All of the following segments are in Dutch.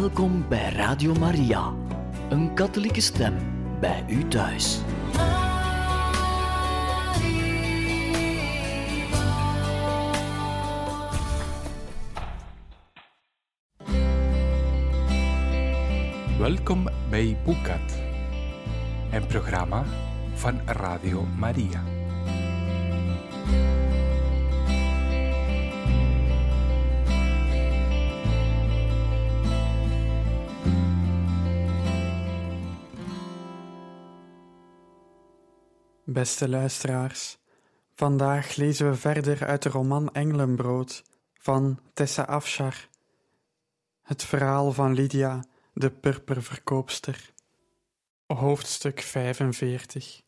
Welkom bij Radio Maria, een katholieke stem bij u thuis. Welkom bij Boekat, een programma van Radio Maria. Beste luisteraars, vandaag lezen we verder uit de roman Engelenbrood van Tessa Afshar. Het verhaal van Lydia, de purperverkoopster. Hoofdstuk 45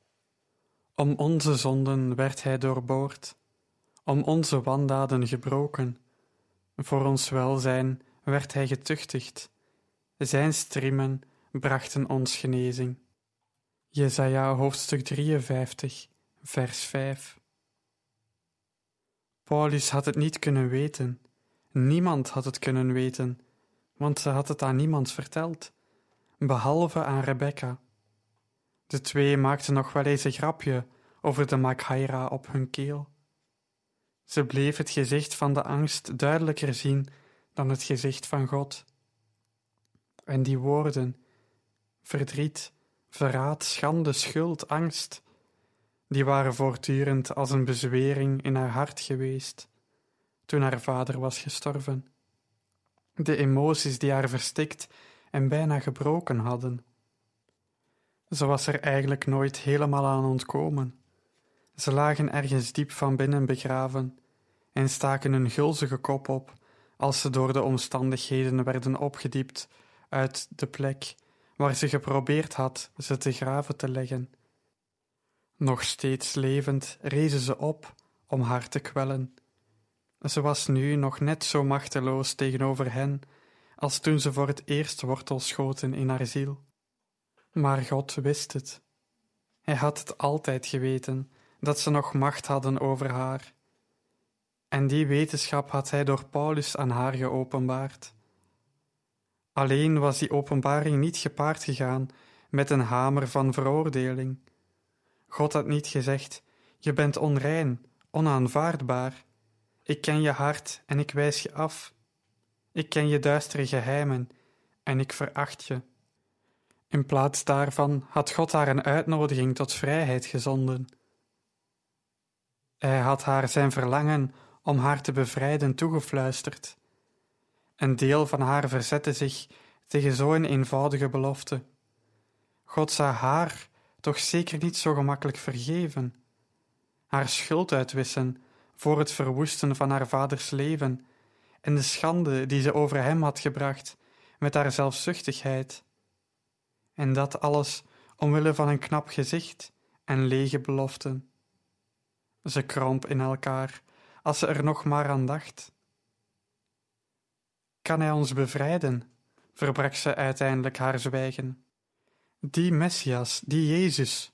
Om onze zonden werd hij doorboord, om onze wandaden gebroken. Voor ons welzijn werd hij getuchtigd, zijn striemen brachten ons genezing. Jesaja hoofdstuk 53, vers 5 Paulus had het niet kunnen weten, niemand had het kunnen weten, want ze had het aan niemand verteld, behalve aan Rebecca. De twee maakten nog wel eens een grapje over de makhaira op hun keel. Ze bleef het gezicht van de angst duidelijker zien dan het gezicht van God. En die woorden, verdriet, verraad, schande, schuld, angst, die waren voortdurend als een bezwering in haar hart geweest toen haar vader was gestorven. De emoties die haar verstikt en bijna gebroken hadden. Ze was er eigenlijk nooit helemaal aan ontkomen. Ze lagen ergens diep van binnen begraven en staken hun gulzige kop op als ze door de omstandigheden werden opgediept uit de plek waar ze geprobeerd had ze te graven te leggen. Nog steeds levend rezen ze op om haar te kwellen. Ze was nu nog net zo machteloos tegenover hen als toen ze voor het eerst wortels schoten in haar ziel. Maar God wist het. Hij had het altijd geweten dat ze nog macht hadden over haar. En die wetenschap had hij door Paulus aan haar geopenbaard. Alleen was die openbaring niet gepaard gegaan met een hamer van veroordeling. God had niet gezegd: Je bent onrein, onaanvaardbaar. Ik ken je hart en ik wijs je af. Ik ken je duistere geheimen en ik veracht je. In plaats daarvan had God haar een uitnodiging tot vrijheid gezonden. Hij had haar zijn verlangen om haar te bevrijden toegefluisterd. Een deel van haar verzette zich tegen zo'n eenvoudige belofte. God zou haar toch zeker niet zo gemakkelijk vergeven, haar schuld uitwissen voor het verwoesten van haar vaders leven en de schande die ze over hem had gebracht met haar zelfzuchtigheid. En dat alles omwille van een knap gezicht en lege beloften. Ze kromp in elkaar als ze er nog maar aan dacht. Kan hij ons bevrijden? verbrak ze uiteindelijk haar zwijgen. Die Messias, die Jezus,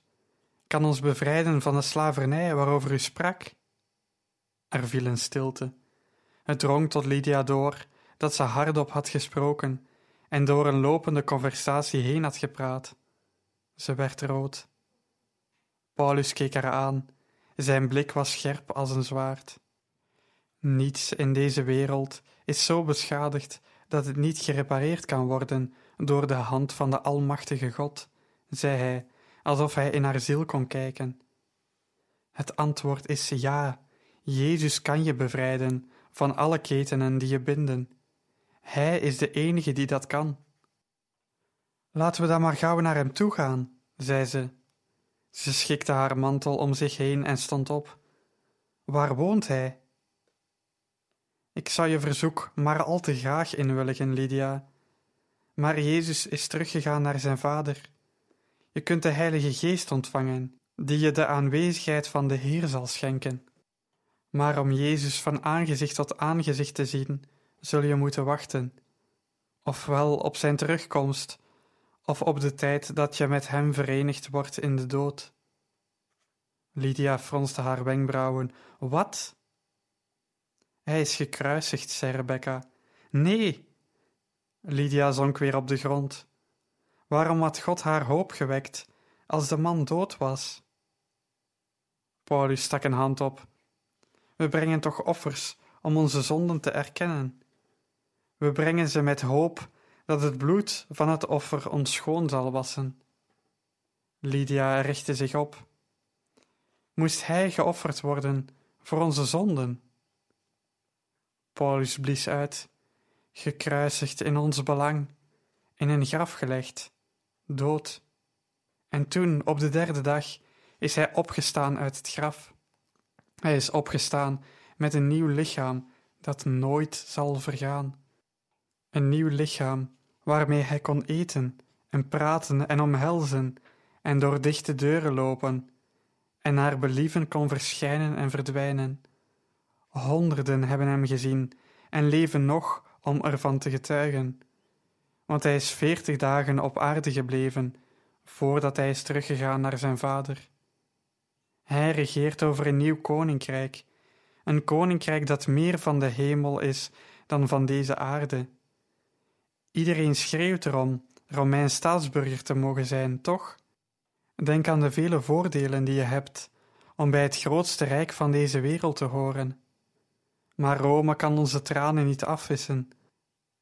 kan ons bevrijden van de slavernij waarover u sprak? Er viel een stilte. Het drong tot Lydia door dat ze hardop had gesproken en door een lopende conversatie heen had gepraat. Ze werd rood. Paulus keek haar aan. Zijn blik was scherp als een zwaard. Niets in deze wereld is zo beschadigd dat het niet gerepareerd kan worden door de hand van de Almachtige God, zei hij, alsof hij in haar ziel kon kijken. Het antwoord is ja, Jezus kan je bevrijden van alle ketenen die je binden. Hij is de enige die dat kan. Laten we dan maar gauw naar hem toe gaan, zei ze. Ze schikte haar mantel om zich heen en stond op. Waar woont hij? Ik zou je verzoek maar al te graag inwilligen, Lydia. Maar Jezus is teruggegaan naar zijn Vader. Je kunt de Heilige Geest ontvangen, die je de aanwezigheid van de Heer zal schenken. Maar om Jezus van aangezicht tot aangezicht te zien, zul je moeten wachten, ofwel op zijn terugkomst, of op de tijd dat je met hem verenigd wordt in de dood. Lydia fronste haar wenkbrauwen. Wat? Hij is gekruisigd, zei Rebecca. Nee! Lydia zonk weer op de grond. Waarom had God haar hoop gewekt als de man dood was? Paulus stak een hand op. We brengen toch offers om onze zonden te erkennen. We brengen ze met hoop dat het bloed van het offer ons schoon zal wassen. Lydia richtte zich op. Moest hij geofferd worden voor onze zonden? Paulus blies uit, gekruisigd in ons belang, in een graf gelegd, dood. En toen, op de derde dag, is hij opgestaan uit het graf. Hij is opgestaan met een nieuw lichaam dat nooit zal vergaan. Een nieuw lichaam waarmee hij kon eten en praten en omhelzen en door dichte deuren lopen en naar believen kon verschijnen en verdwijnen. Honderden hebben hem gezien en leven nog om ervan te getuigen. Want hij is veertig dagen op aarde gebleven voordat hij is teruggegaan naar zijn vader. Hij regeert over een nieuw koninkrijk, een koninkrijk dat meer van de hemel is dan van deze aarde. Iedereen schreeuwt erom Romeins staatsburger te mogen zijn, toch? Denk aan de vele voordelen die je hebt om bij het grootste rijk van deze wereld te horen. Maar Rome kan onze tranen niet afwissen.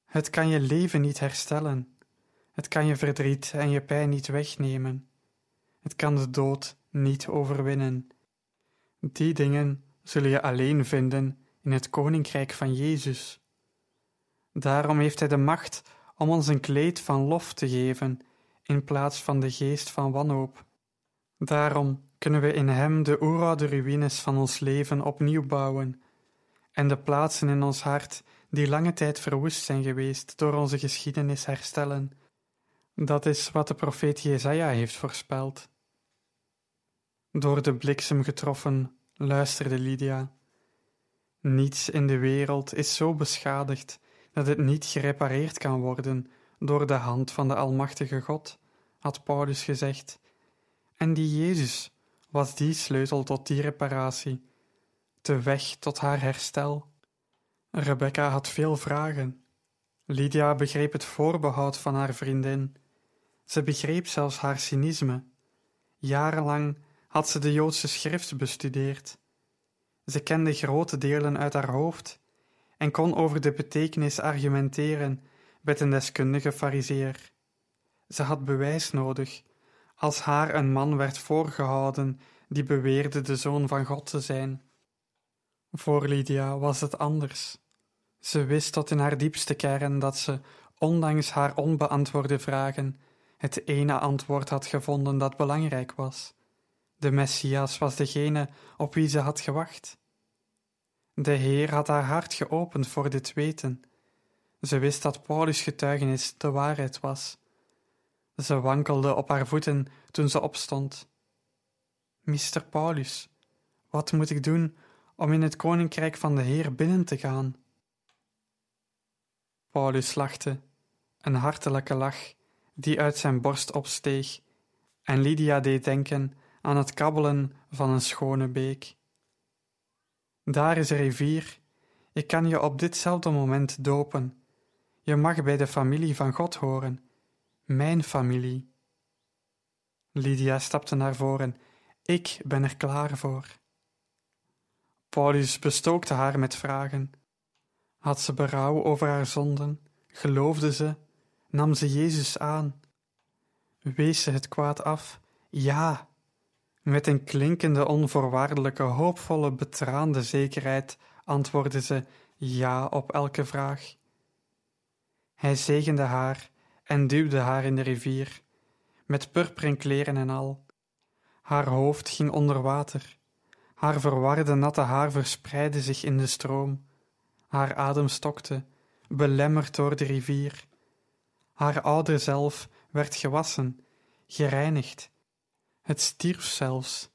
Het kan je leven niet herstellen. Het kan je verdriet en je pijn niet wegnemen. Het kan de dood niet overwinnen. Die dingen zul je alleen vinden in het koninkrijk van Jezus. Daarom heeft Hij de macht om ons een kleed van lof te geven in plaats van de geest van wanhoop. Daarom kunnen we in Hem de oeroude ruïnes van ons leven opnieuw bouwen en de plaatsen in ons hart die lange tijd verwoest zijn geweest door onze geschiedenis herstellen. Dat is wat de profeet Jesaja heeft voorspeld. Door de bliksem getroffen, luisterde Lydia. Niets in de wereld is zo beschadigd dat het niet gerepareerd kan worden door de hand van de Almachtige God, had Paulus gezegd. En die Jezus was die sleutel tot die reparatie, de weg tot haar herstel. Rebecca had veel vragen. Lydia begreep het voorbehoud van haar vriendin. Ze begreep zelfs haar cynisme. Jarenlang had ze de Joodse schrift bestudeerd. Ze kende grote delen uit haar hoofd en kon over de betekenis argumenteren met een deskundige fariseer. Ze had bewijs nodig, als haar een man werd voorgehouden die beweerde de zoon van God te zijn. Voor Lydia was het anders. Ze wist tot in haar diepste kern dat ze, ondanks haar onbeantwoorde vragen, het ene antwoord had gevonden dat belangrijk was. De Messias was degene op wie ze had gewacht. De Heer had haar hart geopend voor dit weten. Ze wist dat Paulus' getuigenis de waarheid was. Ze wankelde op haar voeten toen ze opstond. Mister Paulus, wat moet ik doen om in het koninkrijk van de Heer binnen te gaan? Paulus lachte, een hartelijke lach die uit zijn borst opsteeg, en Lydia deed denken aan het kabbelen van een schone beek. Daar is een rivier, ik kan je op ditzelfde moment dopen. Je mag bij de familie van God horen, mijn familie. Lydia stapte naar voren. Ik ben er klaar voor. Paulus bestookte haar met vragen. Had ze berouw over haar zonden? Geloofde ze? Nam ze Jezus aan? Wees ze het kwaad af? Ja, met een klinkende, onvoorwaardelijke, hoopvolle, betraande zekerheid antwoordde ze ja op elke vraag. Hij zegende haar en duwde haar in de rivier, met purperen kleren en al. Haar hoofd ging onder water, haar verwarde natte haar verspreidde zich in de stroom, haar adem stokte, belemmerd door de rivier. Haar ouder zelf werd gewassen, gereinigd, het stierf zelfs,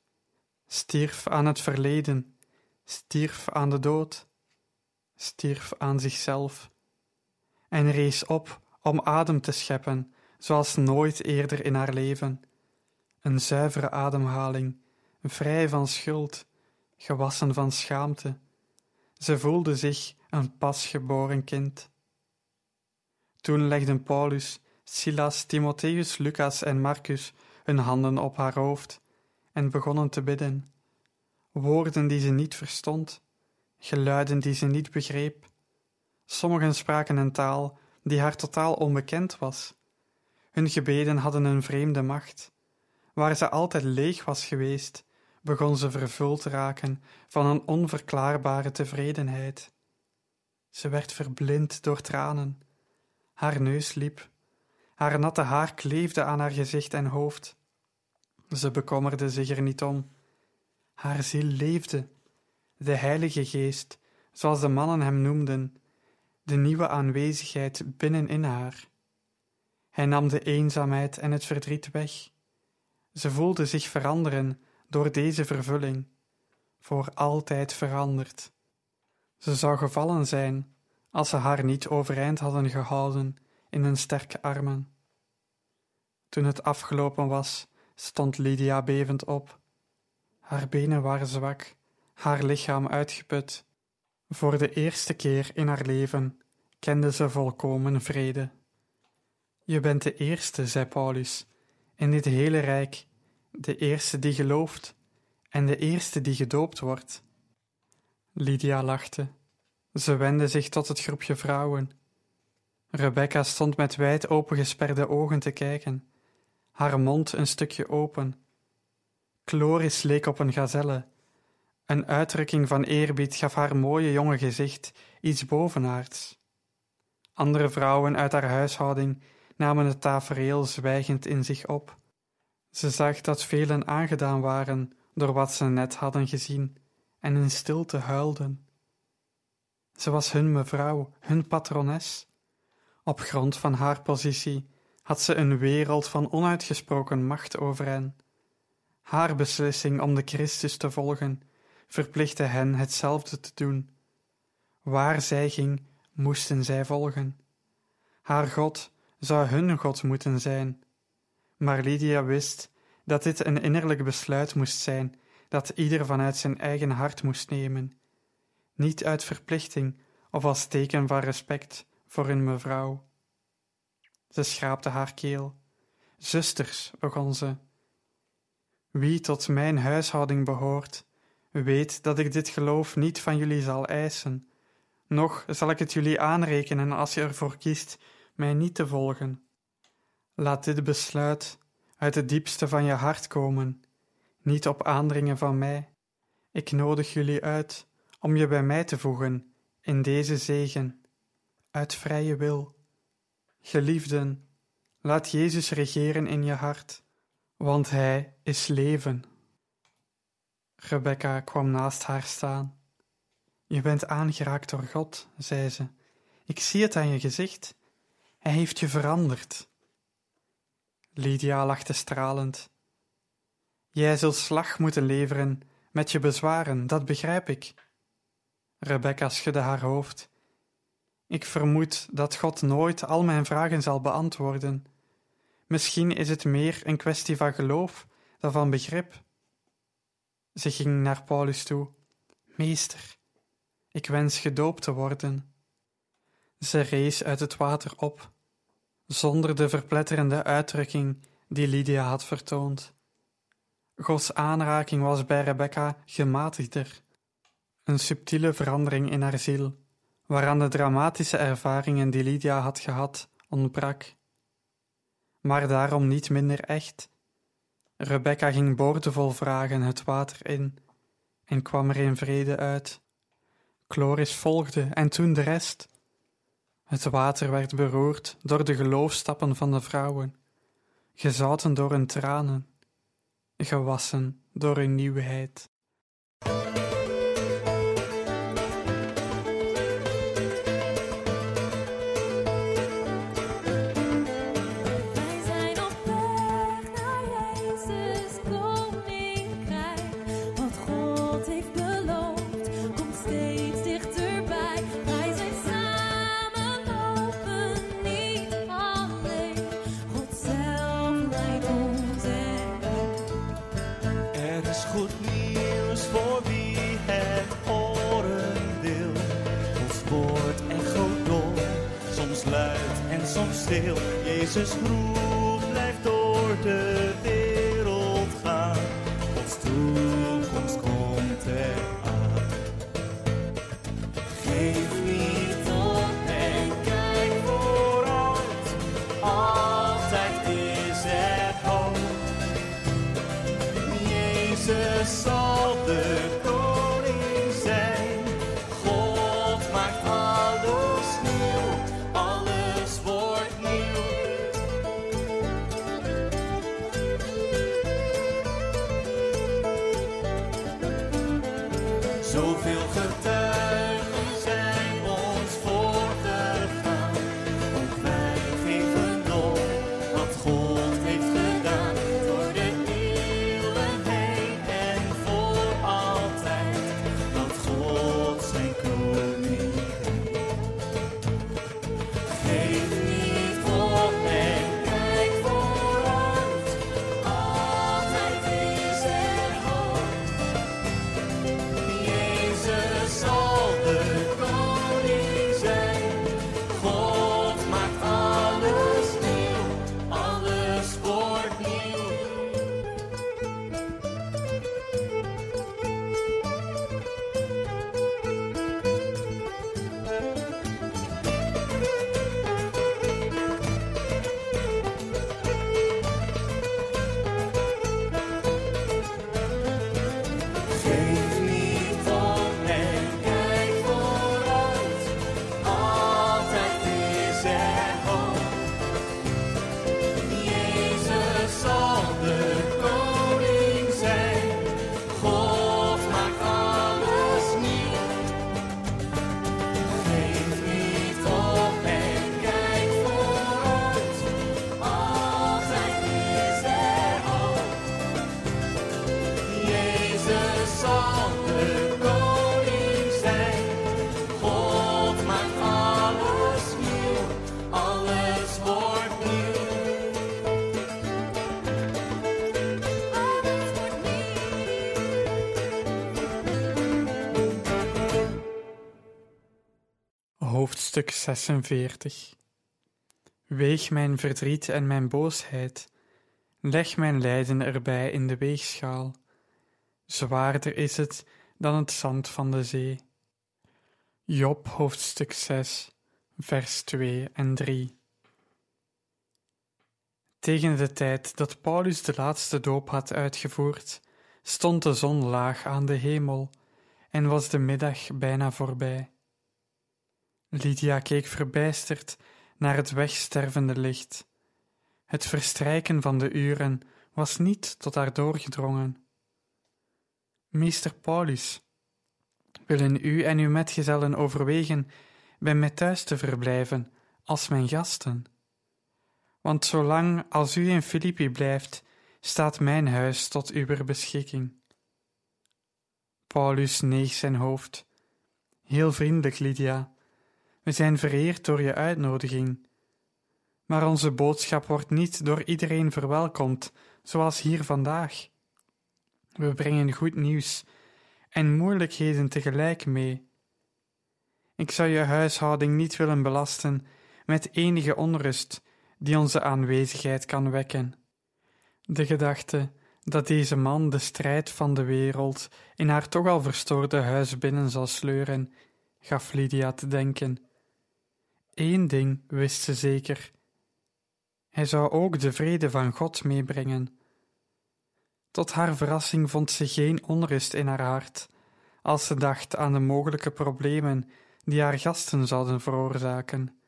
stierf aan het verleden, stierf aan de dood, stierf aan zichzelf, en rees op om adem te scheppen, zoals nooit eerder in haar leven. Een zuivere ademhaling, vrij van schuld, gewassen van schaamte. Ze voelde zich een pasgeboren kind. Toen legden Paulus, Silas, Timotheus, Lucas en Marcus hun handen op haar hoofd en begonnen te bidden. Woorden die ze niet verstond, geluiden die ze niet begreep. Sommigen spraken een taal die haar totaal onbekend was. Hun gebeden hadden een vreemde macht. Waar ze altijd leeg was geweest, begon ze vervuld te raken van een onverklaarbare tevredenheid. Ze werd verblind door tranen. Haar neus liep. Haar natte haar kleefde aan haar gezicht en hoofd. Ze bekommerde zich er niet om. Haar ziel leefde. De Heilige Geest, zoals de mannen hem noemden, de nieuwe aanwezigheid binnenin haar. Hij nam de eenzaamheid en het verdriet weg. Ze voelde zich veranderen door deze vervulling, voor altijd veranderd. Ze zou gevallen zijn als ze haar niet overeind hadden gehouden in hun sterke armen. Toen het afgelopen was, stond Lydia bevend op. Haar benen waren zwak, haar lichaam uitgeput. Voor de eerste keer in haar leven kende ze volkomen vrede. Je bent de eerste, zei Paulus, in dit hele rijk, de eerste die gelooft en de eerste die gedoopt wordt. Lydia lachte. Ze wendde zich tot het groepje vrouwen. Rebecca stond met wijd opengesperde ogen te kijken, haar mond een stukje open. Chloris leek op een gazelle. Een uitdrukking van eerbied gaf haar mooie jonge gezicht iets bovenaards. Andere vrouwen uit haar huishouding namen het tafereel zwijgend in zich op. Ze zag dat velen aangedaan waren door wat ze net hadden gezien en in stilte huilden. Ze was hun mevrouw, hun patrones. Op grond van haar positie had ze een wereld van onuitgesproken macht over hen. Haar beslissing om de Christus te volgen verplichtte hen hetzelfde te doen. Waar zij ging, moesten zij volgen. Haar God zou hun God moeten zijn. Maar Lydia wist dat dit een innerlijk besluit moest zijn dat ieder vanuit zijn eigen hart moest nemen, niet uit verplichting of als teken van respect voor hun mevrouw. Ze schraapte haar keel. Zusters, begon ze. Wie tot mijn huishouding behoort, weet dat ik dit geloof niet van jullie zal eisen, noch zal ik het jullie aanrekenen als je ervoor kiest mij niet te volgen. Laat dit besluit uit het diepste van je hart komen, niet op aandringen van mij. Ik nodig jullie uit om je bij mij te voegen in deze zegen, uit vrije wil. Geliefden, laat Jezus regeren in je hart, want Hij is leven. Rebecca kwam naast haar staan. Je bent aangeraakt door God, zei ze. Ik zie het aan je gezicht. Hij heeft je veranderd. Lydia lachte stralend. Jij zult slag moeten leveren met je bezwaren, dat begrijp ik. Rebecca schudde haar hoofd. Ik vermoed dat God nooit al mijn vragen zal beantwoorden. Misschien is het meer een kwestie van geloof dan van begrip. Ze ging naar Paulus toe. Meester, ik wens gedoopt te worden. Ze rees uit het water op zonder de verpletterende uitdrukking die Lydia had vertoond. Gods aanraking was bij Rebecca gematigder, een subtiele verandering in haar ziel, waaraan de dramatische ervaringen die Lydia had gehad ontbrak. Maar daarom niet minder echt. Rebecca ging boordevol vragen het water in en kwam er in vrede uit. Chloris volgde en toen de rest. Het water werd beroerd door de geloofstappen van de vrouwen, gezouten door hun tranen, gewassen door hun nieuwheid. Stil. Jezus Hoofdstuk 46 Weeg mijn verdriet en mijn boosheid. Leg mijn lijden erbij in de weegschaal. Zwaarder is het dan het zand van de zee. Job hoofdstuk 6 vers 2 en 3 Tegen de tijd dat Paulus de laatste doop had uitgevoerd, stond de zon laag aan de hemel en was de middag bijna voorbij. Lydia keek verbijsterd naar het wegstervende licht. Het verstrijken van de uren was niet tot haar doorgedrongen. Meester Paulus, willen u en uw metgezellen overwegen bij mij thuis te verblijven als mijn gasten? Want zolang als u in Filippi blijft, staat mijn huis tot uw beschikking. Paulus neeg zijn hoofd. Heel vriendelijk, Lydia. We zijn vereerd door je uitnodiging. Maar onze boodschap wordt niet door iedereen verwelkomd, zoals hier vandaag. We brengen goed nieuws en moeilijkheden tegelijk mee. Ik zou je huishouding niet willen belasten met enige onrust die onze aanwezigheid kan wekken. De gedachte dat deze man de strijd van de wereld in haar toch al verstoorde huis binnen zal sleuren, gaf Lydia te denken. Eén ding wist ze zeker: hij zou ook de vrede van God meebrengen. Tot haar verrassing vond ze geen onrust in haar hart als ze dacht aan de mogelijke problemen die haar gasten zouden veroorzaken.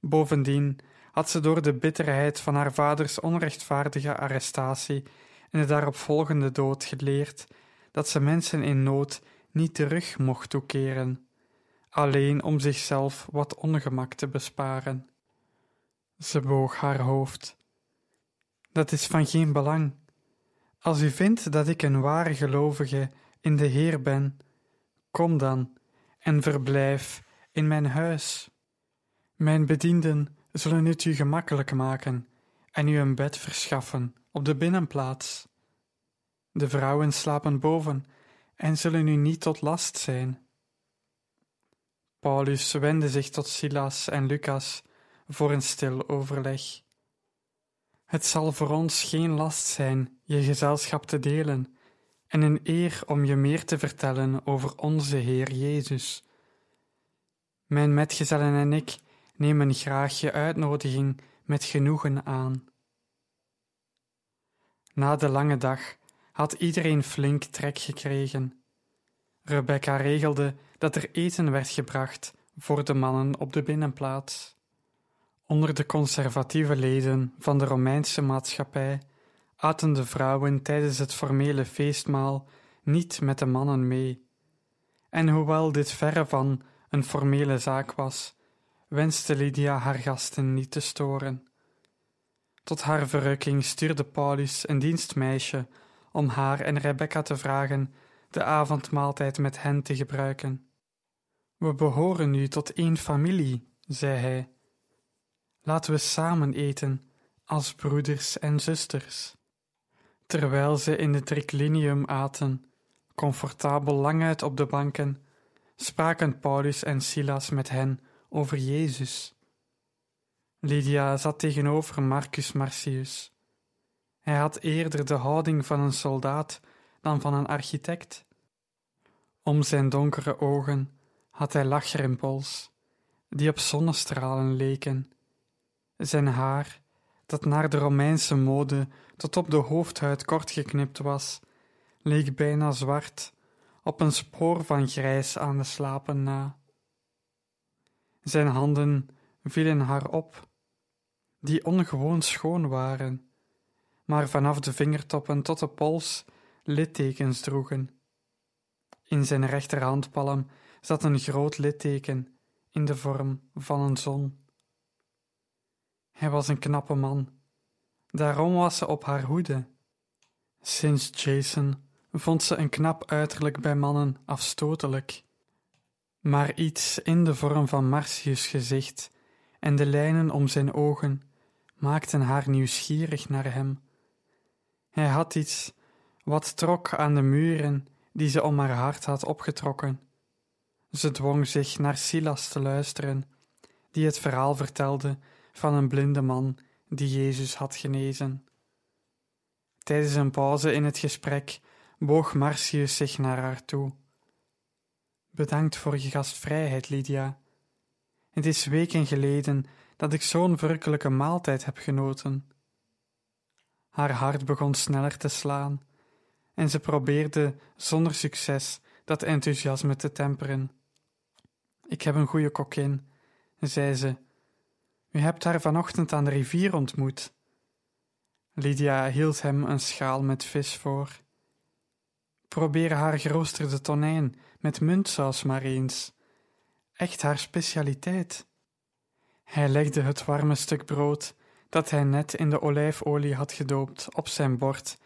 Bovendien had ze door de bitterheid van haar vaders onrechtvaardige arrestatie en de daaropvolgende dood geleerd dat ze mensen in nood niet terug mocht toekeren, alleen om zichzelf wat ongemak te besparen. Ze boog haar hoofd. Dat is van geen belang. Als u vindt dat ik een ware gelovige in de Heer ben, kom dan en verblijf in mijn huis. Mijn bedienden zullen het u gemakkelijk maken en u een bed verschaffen op de binnenplaats. De vrouwen slapen boven en zullen u niet tot last zijn. Paulus wendde zich tot Silas en Lucas, voor een stil overleg. Het zal voor ons geen last zijn je gezelschap te delen en een eer om je meer te vertellen over onze Heer Jezus. Mijn metgezellen en ik nemen graag je uitnodiging met genoegen aan. Na de lange dag had iedereen flink trek gekregen. Rebecca regelde dat er eten werd gebracht voor de mannen op de binnenplaats. Onder de conservatieve leden van de Romeinse maatschappij aten de vrouwen tijdens het formele feestmaal niet met de mannen mee. En hoewel dit verre van een formele zaak was, wenste Lydia haar gasten niet te storen. Tot haar verrukking stuurde Paulus een dienstmeisje om haar en Rebecca te vragen de avondmaaltijd met hen te gebruiken. We behoren nu tot één familie, zei hij. Laten we samen eten, als broeders en zusters. Terwijl ze in het triclinium aten, comfortabel lang uit op de banken, spraken Paulus en Silas met hen over Jezus. Lydia zat tegenover Marcus Marcius. Hij had eerder de houding van een soldaat dan van een architect. Om zijn donkere ogen had hij lachrimpels, die op zonnestralen leken. Zijn haar, dat naar de Romeinse mode tot op de hoofdhuid kort geknipt was, leek bijna zwart, op een spoor van grijs aan de slapen na. Zijn handen vielen haar op, die ongewoon schoon waren, maar vanaf de vingertoppen tot de pols littekens droegen. In zijn rechterhandpalm zat een groot litteken in de vorm van een zon. Hij was een knappe man, daarom was ze op haar hoede. Sinds Jason vond ze een knap uiterlijk bij mannen afstotelijk. Maar iets in de vorm van Marcius' gezicht en de lijnen om zijn ogen maakten haar nieuwsgierig naar hem. Hij had iets wat trok aan de muren die ze om haar hart had opgetrokken. Ze dwong zich naar Silas te luisteren, die het verhaal vertelde van een blinde man die Jezus had genezen. Tijdens een pauze in het gesprek boog Marcius zich naar haar toe. Bedankt voor je gastvrijheid, Lydia. Het is weken geleden dat ik zo'n verrukkelijke maaltijd heb genoten. Haar hart begon sneller te slaan, en ze probeerde zonder succes dat enthousiasme te temperen. Ik heb een goede kokkin, zei ze. U hebt haar vanochtend aan de rivier ontmoet. Lydia hield hem een schaal met vis voor. Probeer haar geroosterde tonijn met muntsaus maar eens. Echt haar specialiteit. Hij legde het warme stuk brood dat hij net in de olijfolie had gedoopt op zijn bord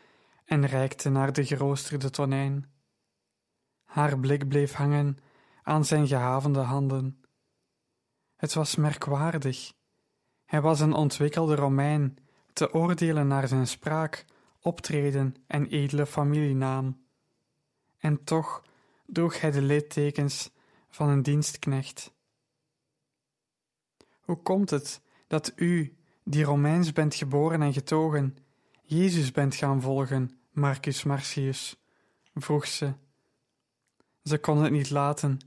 en reikte naar de geroosterde tonijn. Haar blik bleef hangen aan zijn gehavende handen. Het was merkwaardig. Hij was een ontwikkelde Romein, te oordelen naar zijn spraak, optreden en edele familienaam. En toch droeg hij de littekens van een dienstknecht. Hoe komt het dat u, die Romeins bent geboren en getogen, Jezus bent gaan volgen, Marcus Marcius? vroeg ze. Ze kon het niet laten.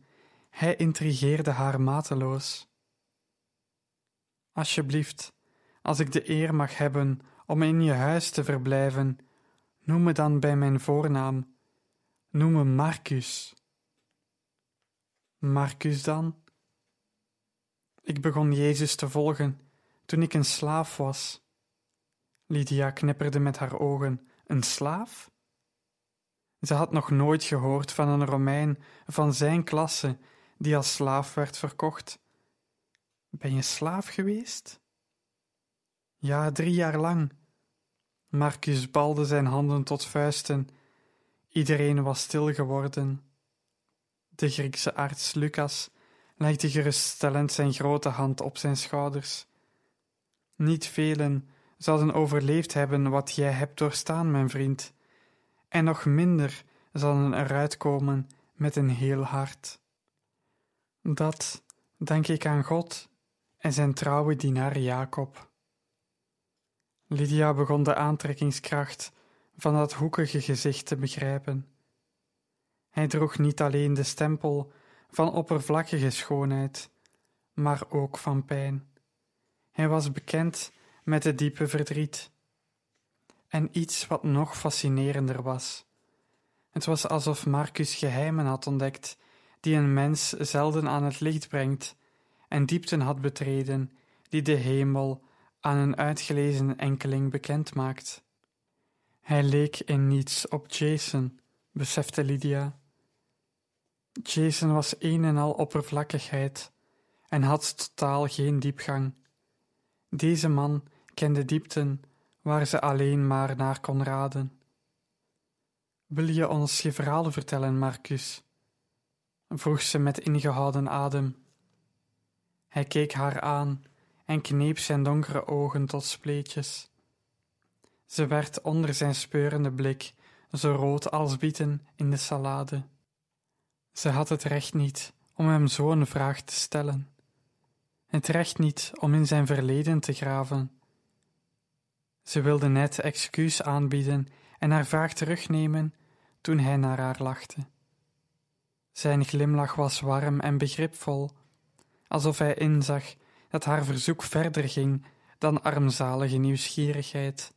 Hij intrigeerde haar mateloos. Alsjeblieft, als ik de eer mag hebben om in je huis te verblijven, noem me dan bij mijn voornaam. Noem me Marcus. Marcus dan? Ik begon Jezus te volgen toen ik een slaaf was. Lydia knipperde met haar ogen. Een slaaf? Ze had nog nooit gehoord van een Romein van zijn klasse die als slaaf werd verkocht. Ben je slaaf geweest? Ja, drie jaar lang. Marcus balde zijn handen tot vuisten. Iedereen was stil geworden. De Griekse arts Lucas legde geruststellend zijn grote hand op zijn schouders. Niet velen zouden overleefd hebben wat jij hebt doorstaan, mijn vriend, en nog minder zouden eruit komen met een heel hart. Dat denk ik aan God en zijn trouwe dienaar Jacob. Lydia begon de aantrekkingskracht van dat hoekige gezicht te begrijpen. Hij droeg niet alleen de stempel van oppervlakkige schoonheid, maar ook van pijn. Hij was bekend met het diepe verdriet. En iets wat nog fascinerender was. Het was alsof Marcus geheimen had ontdekt die een mens zelden aan het licht brengt en diepten had betreden die de hemel aan een uitgelezen enkeling bekend maakt. Hij leek in niets op Jason, besefte Lydia. Jason was een en al oppervlakkigheid en had totaal geen diepgang. Deze man kende diepten waar ze alleen maar naar kon raden. Wil je ons je verhaal vertellen, Marcus? Vroeg ze met ingehouden adem. Hij keek haar aan en kneep zijn donkere ogen tot spleetjes. Ze werd onder zijn speurende blik zo rood als bieten in de salade. Ze had het recht niet om hem zo'n vraag te stellen. Het recht niet om in zijn verleden te graven. Ze wilde net excuus aanbieden en haar vraag terugnemen toen hij naar haar lachte. Zijn glimlach was warm en begripvol, alsof hij inzag dat haar verzoek verder ging dan armzalige nieuwsgierigheid,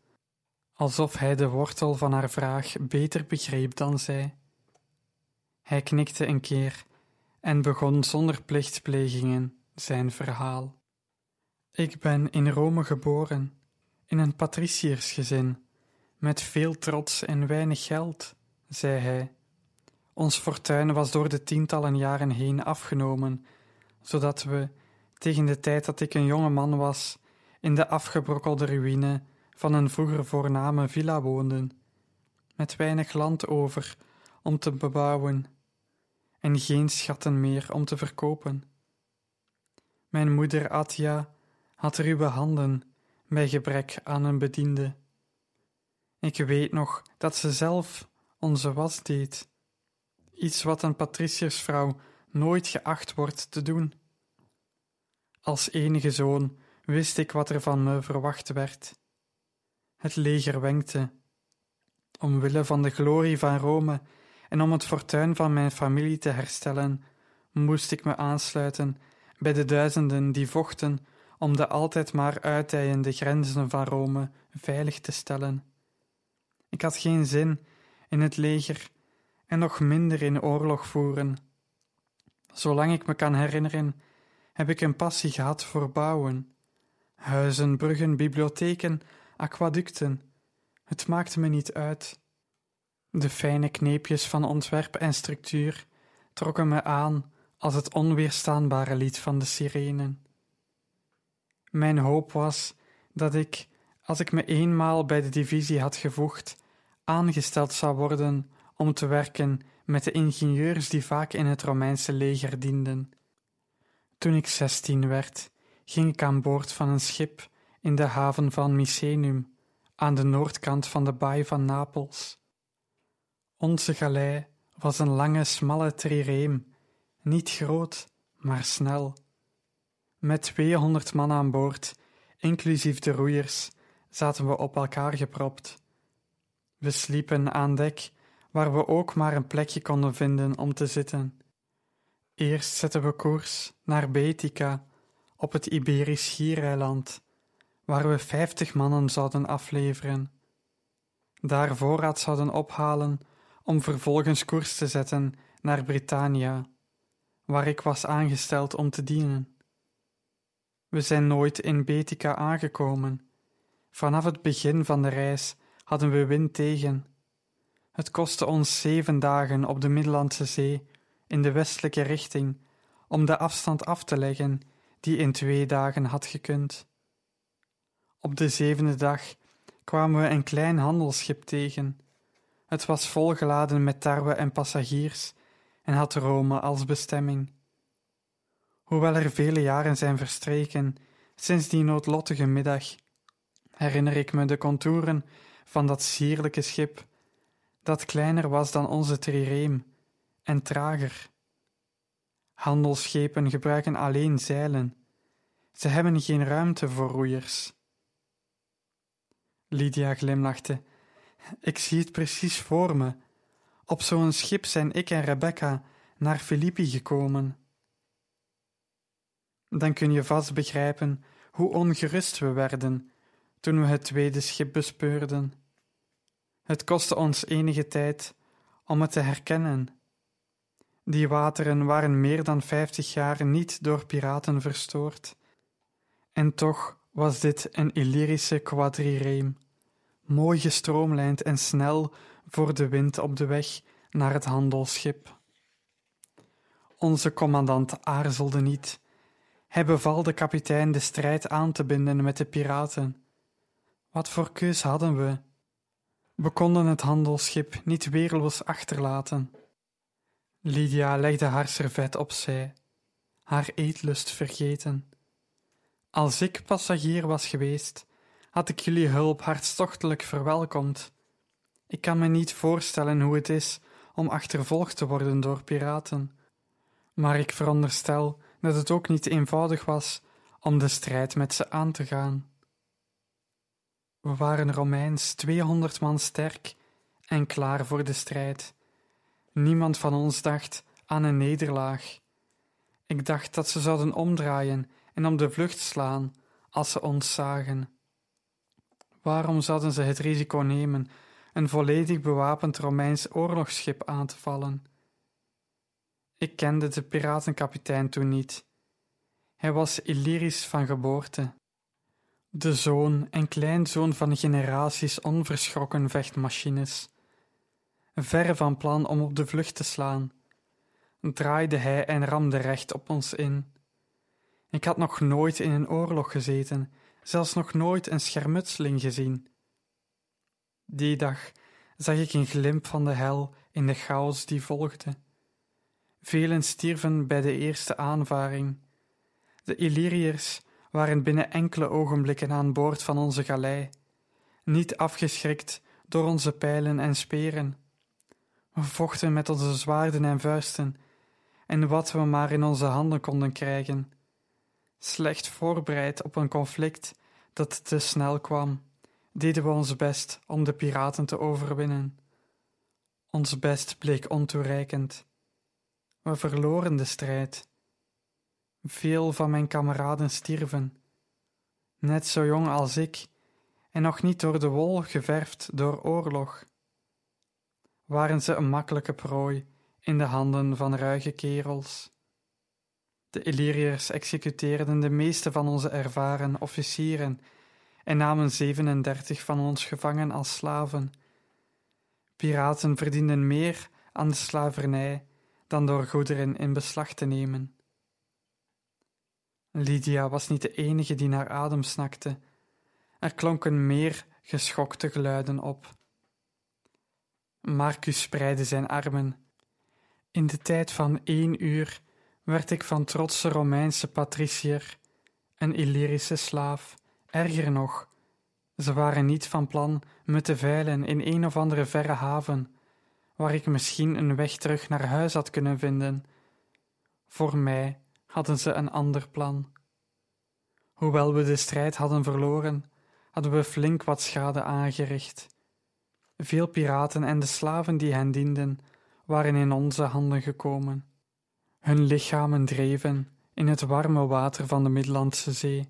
alsof hij de wortel van haar vraag beter begreep dan zij. Hij knikte een keer en begon zonder plichtplegingen zijn verhaal. Ik ben in Rome geboren, in een patriciersgezin, met veel trots en weinig geld, zei hij. Ons fortuin was door de tientallen jaren heen afgenomen, zodat we, tegen de tijd dat ik een jonge man was, in de afgebrokkelde ruïne van een vroeger voorname villa woonden, met weinig land over om te bebouwen en geen schatten meer om te verkopen. Mijn moeder Atja had ruwe handen bij gebrek aan een bediende. Ik weet nog dat ze zelf onze was deed, iets wat een patriciersvrouw nooit geacht wordt te doen. Als enige zoon wist ik wat er van me verwacht werd. Het leger wenkte. Omwille van de glorie van Rome en om het fortuin van mijn familie te herstellen, moest ik me aansluiten bij de duizenden die vochten om de altijd maar uitdijende grenzen van Rome veilig te stellen. Ik had geen zin in het leger en nog minder in oorlog voeren. Zolang ik me kan herinneren, heb ik een passie gehad voor bouwen. Huizen, bruggen, bibliotheken, aquaducten. Het maakte me niet uit. De fijne kneepjes van ontwerp en structuur trokken me aan als het onweerstaanbare lied van de sirenen. Mijn hoop was dat ik, als ik me eenmaal bij de divisie had gevoegd, aangesteld zou worden om te werken met de ingenieurs die vaak in het Romeinse leger dienden. Toen ik zestien werd, ging ik aan boord van een schip in de haven van Misenum, aan de noordkant van de baai van Napels. Onze galei was een lange, smalle trireem, niet groot, maar snel. Met tweehonderd man aan boord, inclusief de roeiers, zaten we op elkaar gepropt. We sliepen aan dek, waar we ook maar een plekje konden vinden om te zitten. Eerst zetten we koers naar Betica, op het Iberisch schiereiland, waar we vijftig mannen zouden afleveren. Daar voorraad zouden ophalen om vervolgens koers te zetten naar Britannia, waar ik was aangesteld om te dienen. We zijn nooit in Betica aangekomen. Vanaf het begin van de reis hadden we wind tegen. Het kostte ons zeven dagen op de Middellandse Zee in de westelijke richting om de afstand af te leggen die in twee dagen had gekund. Op de zevende dag kwamen we een klein handelsschip tegen. Het was volgeladen met tarwe en passagiers en had Rome als bestemming. Hoewel er vele jaren zijn verstreken sinds die noodlottige middag, herinner ik me de contouren van dat sierlijke schip, dat kleiner was dan onze trireem en trager. Handelsschepen gebruiken alleen zeilen. Ze hebben geen ruimte voor roeiers. Lydia glimlachte. Ik zie het precies voor me. Op zo'n schip zijn ik en Rebecca naar Filippi gekomen. Dan kun je vast begrijpen hoe ongerust we werden toen we het tweede schip bespeurden. Het kostte ons enige tijd om het te herkennen. Die wateren waren meer dan vijftig jaar niet door piraten verstoord. En toch was dit een Illyrische quadrireem, mooi gestroomlijnd en snel voor de wind op de weg naar het handelsschip. Onze commandant aarzelde niet. Hij beval de kapitein de strijd aan te binden met de piraten. Wat voor keus hadden we? We konden het handelsschip niet weerloos achterlaten. Lydia legde haar servet opzij, haar eetlust vergeten. Als ik passagier was geweest, had ik jullie hulp hartstochtelijk verwelkomd. Ik kan me niet voorstellen hoe het is om achtervolgd te worden door piraten, maar ik veronderstel dat het ook niet eenvoudig was om de strijd met ze aan te gaan. We waren Romeins tweehonderd man sterk en klaar voor de strijd. Niemand van ons dacht aan een nederlaag. Ik dacht dat ze zouden omdraaien en om de vlucht slaan als ze ons zagen. Waarom zouden ze het risico nemen een volledig bewapend Romeins oorlogsschip aan te vallen? Ik kende de piratenkapitein toen niet. Hij was Illyrisch van geboorte, de zoon en kleinzoon van generaties onverschrokken vechtmachines. Verre van plan om op de vlucht te slaan, draaide hij en ramde recht op ons in. Ik had nog nooit in een oorlog gezeten, zelfs nog nooit een schermutseling gezien. Die dag zag ik een glimp van de hel in de chaos die volgde. Velen stierven bij de eerste aanvaring. De Illyriërs waren binnen enkele ogenblikken aan boord van onze galei, niet afgeschrikt door onze pijlen en speren. We vochten met onze zwaarden en vuisten en wat we maar in onze handen konden krijgen. Slecht voorbereid op een conflict dat te snel kwam, deden we ons best om de piraten te overwinnen. Ons best bleek ontoereikend. We verloren de strijd. Veel van mijn kameraden stierven, net zo jong als ik, en nog niet door de wol geverfd door oorlog. Waren ze een makkelijke prooi in de handen van ruige kerels? De Illyriërs executeerden de meeste van onze ervaren officieren en namen 37 van ons gevangen als slaven. Piraten verdienden meer aan de slavernij dan door goederen in beslag te nemen. Lydia was niet de enige die naar adem snakte. Er klonken meer geschokte geluiden op. Marcus spreidde zijn armen. In de tijd van één uur werd ik van trotse Romeinse patriciër, een Illyrische slaaf, erger nog. Ze waren niet van plan me te veilen in een of andere verre haven, waar ik misschien een weg terug naar huis had kunnen vinden. Voor mij hadden ze een ander plan. Hoewel we de strijd hadden verloren, hadden we flink wat schade aangericht. Veel piraten en de slaven die hen dienden, waren in onze handen gekomen. Hun lichamen dreven in het warme water van de Middellandse Zee.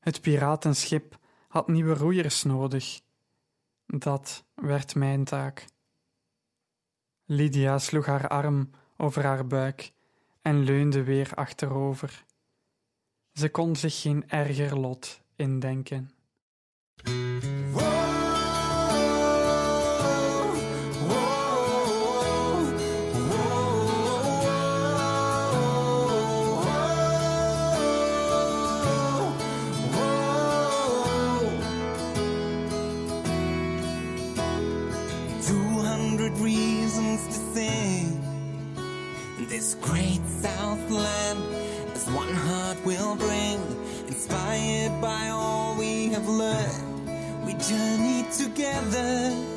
Het piratenschip had nieuwe roeiers nodig. Dat werd mijn taak. Lydia sloeg haar arm over haar buik en leunde weer achterover. Ze kon zich geen erger lot indenken. Bring. Inspired by all we have learned, we journey together.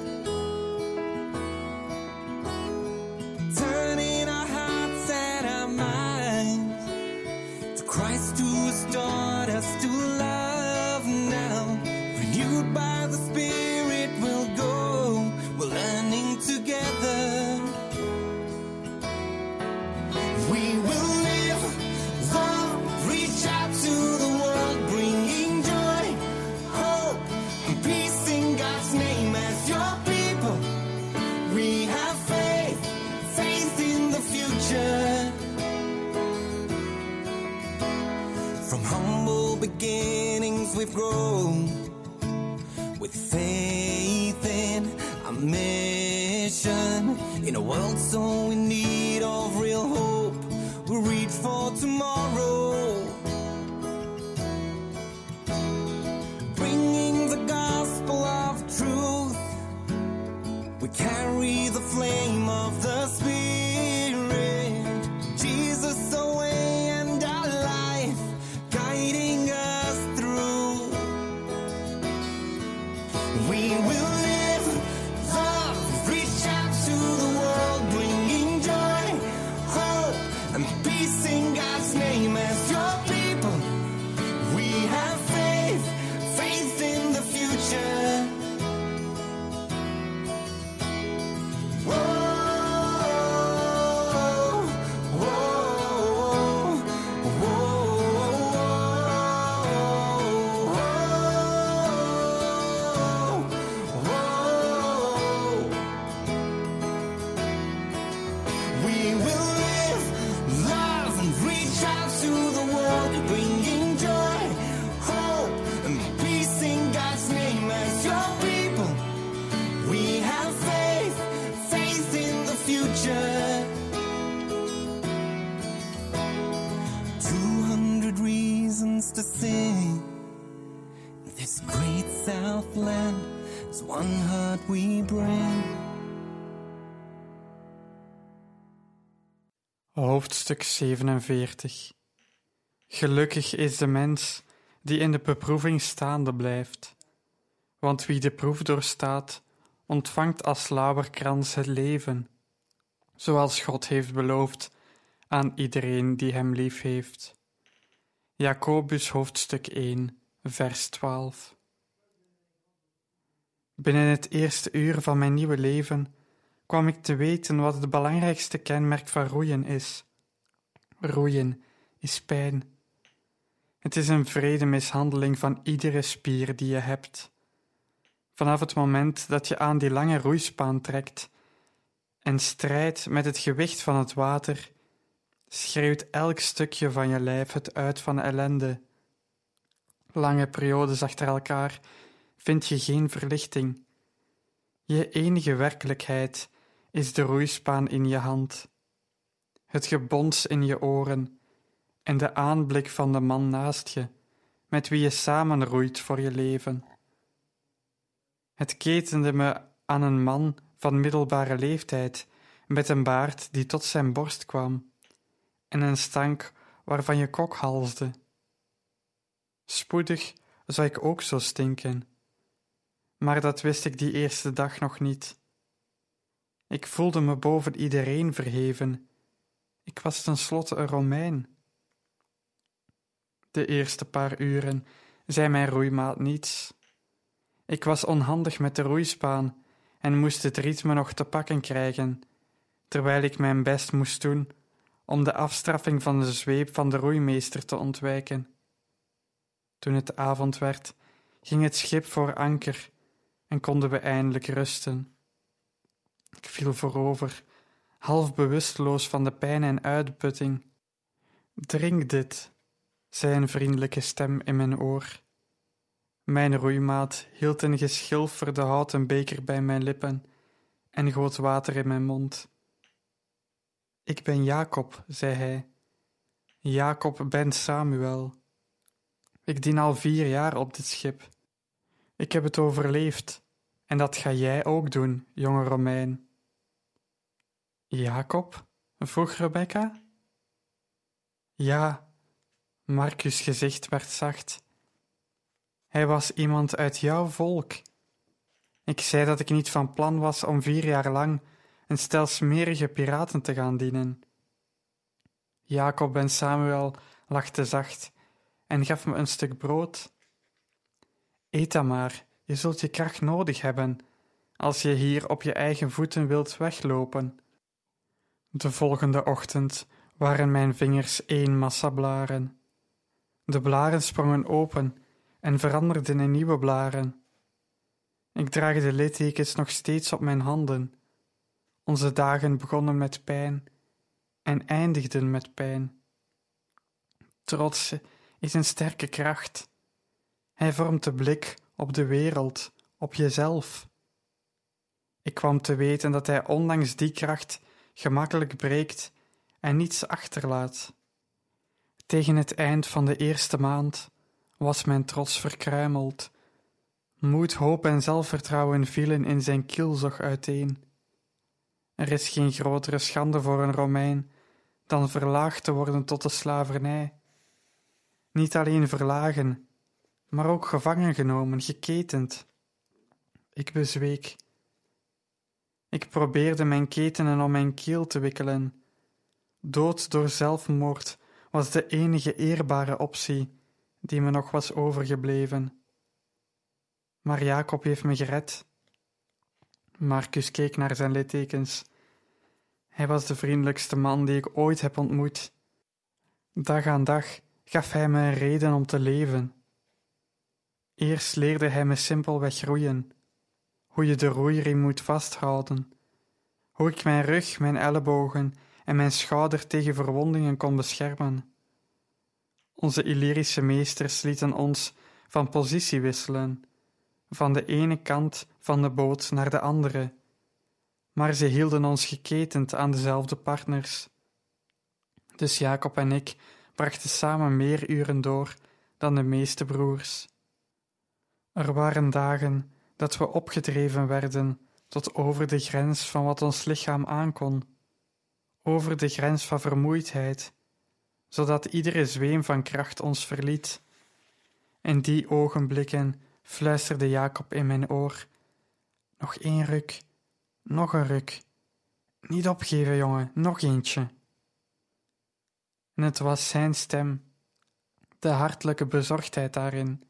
Hoofdstuk 47 Gelukkig is de mens die in de beproeving staande blijft, want wie de proef doorstaat, ontvangt als lauwerkrans het leven, zoals God heeft beloofd aan iedereen die hem lief heeft. Jacobus hoofdstuk 1, vers 12 Binnen het eerste uur van mijn nieuwe leven kwam ik te weten wat het belangrijkste kenmerk van roeien is. Roeien is pijn. Het is een vrede mishandeling van iedere spier die je hebt. Vanaf het moment dat je aan die lange roeispaan trekt en strijdt met het gewicht van het water, schreeuwt elk stukje van je lijf het uit van ellende. Lange periodes achter elkaar vind je geen verlichting. Je enige werkelijkheid is de roeispaan in je hand, het gebons in je oren en de aanblik van de man naast je, met wie je samen roeit voor je leven. Het ketende me aan een man van middelbare leeftijd, met een baard die tot zijn borst kwam, en een stank waarvan je kok halsde. Spoedig zou ik ook zo stinken, maar dat wist ik die eerste dag nog niet. Ik voelde me boven iedereen verheven. Ik was tenslotte een Romein. De eerste paar uren zei mijn roeimaat niets. Ik was onhandig met de roeispaan en moest het ritme nog te pakken krijgen, terwijl ik mijn best moest doen om de afstraffing van de zweep van de roeimeester te ontwijken. Toen het avond werd, ging het schip voor anker en konden we eindelijk rusten. Ik viel voorover, half bewusteloos van de pijn en uitputting. Drink dit, zei een vriendelijke stem in mijn oor. Mijn roeimaat hield een geschilferde houten beker bij mijn lippen en goot water in mijn mond. Ik ben Jacob, zei hij. Jacob ben Samuel. Ik dien al vier jaar op dit schip. Ik heb het overleefd, en dat ga jij ook doen, jonge Romein. Jacob? vroeg Rebecca. Ja, Marcus' gezicht werd zacht. Hij was iemand uit jouw volk. Ik zei dat ik niet van plan was om vier jaar lang een stel smerige piraten te gaan dienen. Jacob en Samuel lachten zacht en gaf me een stuk brood. Eet dan maar, je zult je kracht nodig hebben als je hier op je eigen voeten wilt weglopen. De volgende ochtend waren mijn vingers één massa blaren. De blaren sprongen open en veranderden in nieuwe blaren. Ik draag de littekens nog steeds op mijn handen. Onze dagen begonnen met pijn en eindigden met pijn. Trots is een sterke kracht. Hij vormt de blik op de wereld, op jezelf. Ik kwam te weten dat hij ondanks die kracht gemakkelijk breekt en niets achterlaat. Tegen het eind van de eerste maand was mijn trots verkruimeld. Moed, hoop en zelfvertrouwen vielen in zijn kielzog uiteen. Er is geen grotere schande voor een Romein dan verlaagd te worden tot de slavernij. Niet alleen verlagen, maar ook gevangen genomen, geketend. Ik bezweek. Ik probeerde mijn ketenen om mijn keel te wikkelen. Dood door zelfmoord was de enige eerbare optie die me nog was overgebleven. Maar Jacob heeft me gered. Marcus keek naar zijn littekens. Hij was de vriendelijkste man die ik ooit heb ontmoet. Dag aan dag gaf hij me een reden om te leven. Eerst leerde hij me simpelweg roeien, hoe je de roeiriem moet vasthouden, hoe ik mijn rug, mijn ellebogen en mijn schouder tegen verwondingen kon beschermen. Onze Illyrische meesters lieten ons van positie wisselen, van de ene kant van de boot naar de andere, maar ze hielden ons geketend aan dezelfde partners. Dus Jacob en ik brachten samen meer uren door dan de meeste broers. Er waren dagen dat we opgedreven werden tot over de grens van wat ons lichaam aankon, over de grens van vermoeidheid, zodat iedere zweem van kracht ons verliet. In die ogenblikken fluisterde Jacob in mijn oor: Nog één ruk, nog een ruk. Niet opgeven, jongen, nog eentje. En het was zijn stem, de hartelijke bezorgdheid daarin,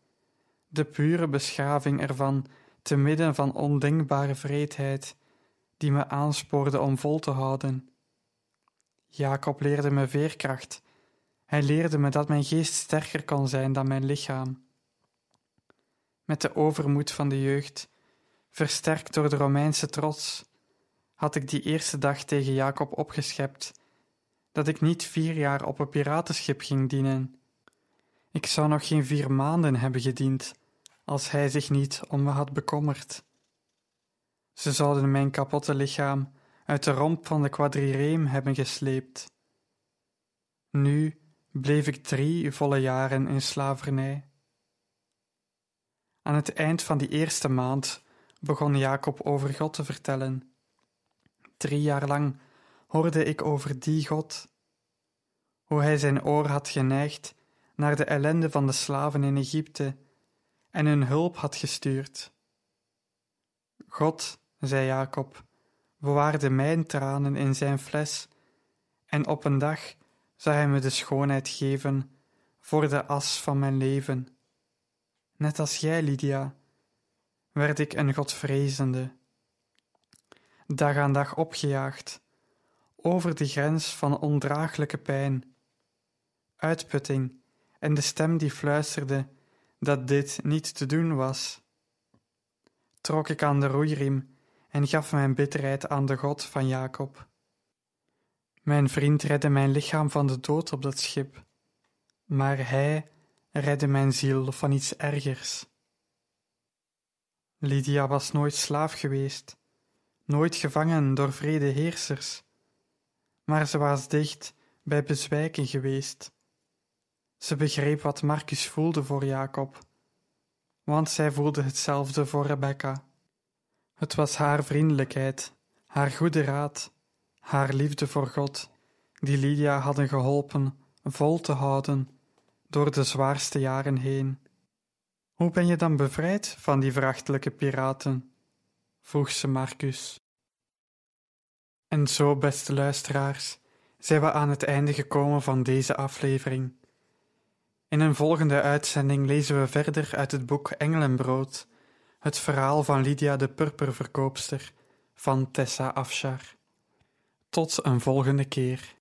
de pure beschaving ervan, te midden van ondenkbare vreedheid, die me aanspoorde om vol te houden. Jacob leerde me veerkracht. Hij leerde me dat mijn geest sterker kon zijn dan mijn lichaam. Met de overmoed van de jeugd, versterkt door de Romeinse trots, had ik die eerste dag tegen Jacob opgeschept dat ik niet vier jaar op een piratenschip ging dienen. Ik zou nog geen vier maanden hebben gediend als hij zich niet om me had bekommerd. Ze zouden mijn kapotte lichaam uit de romp van de quadrireem hebben gesleept. Nu bleef ik drie volle jaren in slavernij. Aan het eind van die eerste maand begon Jacob over God te vertellen. Drie jaar lang hoorde ik over die God, hoe hij zijn oor had geneigd naar de ellende van de slaven in Egypte en hun hulp had gestuurd. God, zei Jacob, bewaarde mijn tranen in zijn fles, en op een dag zou hij me de schoonheid geven voor de as van mijn leven. Net als jij, Lydia, werd ik een godvrezende, dag aan dag opgejaagd, over de grens van ondraaglijke pijn, uitputting en de stem die fluisterde dat dit niet te doen was. Trok ik aan de roeiriem en gaf mijn bitterheid aan de God van Jacob. Mijn vriend redde mijn lichaam van de dood op dat schip, maar hij redde mijn ziel van iets ergers. Lydia was nooit slaaf geweest, nooit gevangen door vrede heersers, maar ze was dicht bij bezwijken geweest. Ze begreep wat Marcus voelde voor Jacob, want zij voelde hetzelfde voor Rebecca. Het was haar vriendelijkheid, haar goede raad, haar liefde voor God, die Lydia hadden geholpen vol te houden door de zwaarste jaren heen. Hoe ben je dan bevrijd van die verachtelijke piraten? vroeg ze Marcus. En zo, beste luisteraars, zijn we aan het einde gekomen van deze aflevering. In een volgende uitzending lezen we verder uit het boek Engelenbrood, het verhaal van Lydia de purperverkoopster van Tessa Afshar. Tot een volgende keer.